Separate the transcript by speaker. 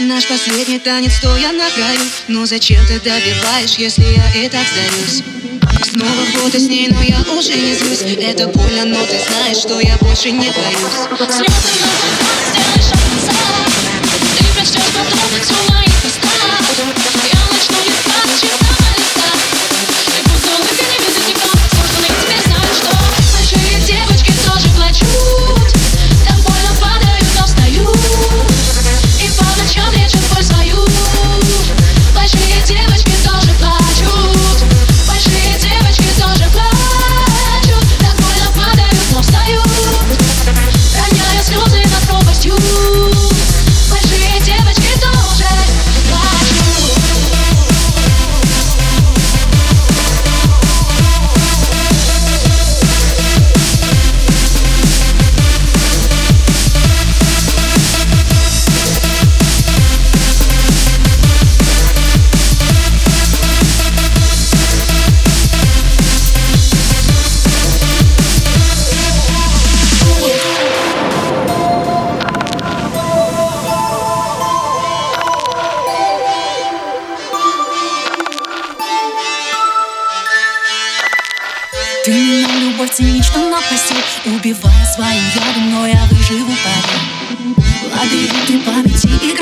Speaker 1: Наш последний танец стоя на краю Но зачем ты добиваешь, если я и так сдаюсь? Снова фото с ней, но я уже не злюсь. Это больно, но ты знаешь, что я больше не боюсь.
Speaker 2: Слезы Ты
Speaker 3: меня любовь цинично напасил Убивая своим ядом, но я выживу парень Лабиринты памяти и